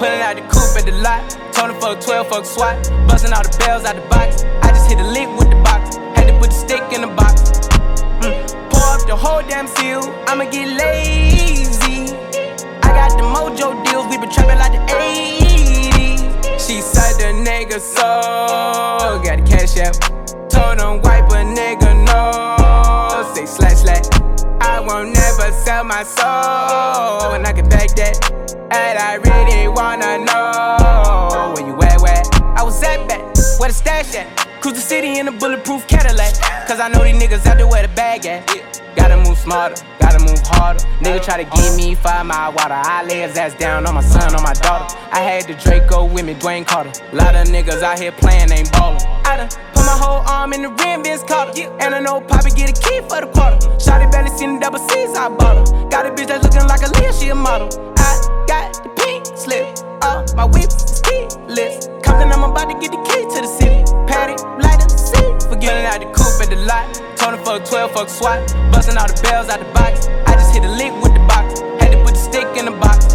Pulling out the coupe at the lot. Told for fuck 12, fuck SWAT. Buzzing all the bells out the box. I just hit a lick with the box. Had to put the stick in the box. Mm. Pour up the whole damn seal. I'ma get lazy. I got the mojo deals. We been trapping like the 80s. She said the nigga so. Got the cash out. Told him wipe a nigga no. Say slash slash. I won't never sell my soul. And I can back that. And I really wanna know where you at, where? I was at back, where the stash at? Cruise the city in a bulletproof Cadillac. Cause I know these niggas out there where the bag at. Gotta move smarter, gotta move harder. Nigga try to give me five mile water. I lay his ass down on my son, on my daughter. I had the Draco with me, Dwayne Carter. Lot of niggas out here playing, ain't ballin'. I done my whole arm in the rim, Vince Carter. And I know Poppy get a key for the quarter. Shotty belly seen the double C's, I bought her. Got a bitch that's looking like a Leah, she a model. I got the pink slip. Uh, my whip is keyless. Compton, I'm about to get the key to the city. Patty, light up, see. Forgetting out the coupe at the lot. Him fuck 12, fuck SWAT. Busting all the bells out the box. I just hit a lick with the box. Had to put the stick in the box.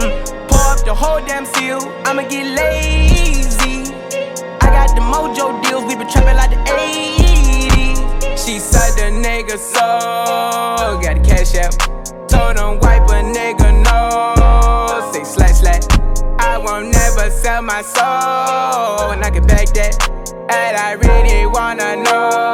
Mm. Pour up the whole damn seal. I'ma get She said the nigga so. Got the cash out. Told him wipe a nigga no. Say slash slash. I won't never sell my soul. And I can back that. And I really wanna know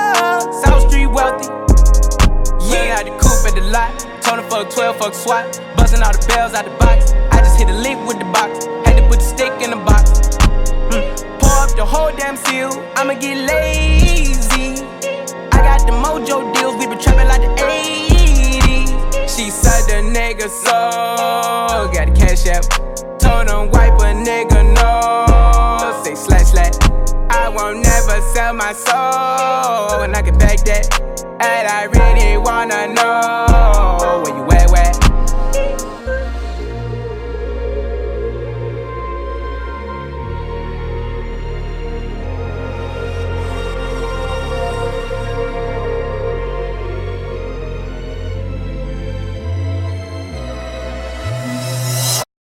wealthy. Yeah, I had the coupe at the lot. Him fuck 12, fuck SWAT. Busting all the bells out the box. I just hit a lick with the box. Had to put the stick in the box. Mm. Pour up the whole damn seal. I'ma get lazy. I got the mojo deals. We been trapping like the 80s. She said the nigga so. Got the cash out. Told him wipe a nigga sell my soul. And I can back that. And I really wanna know where you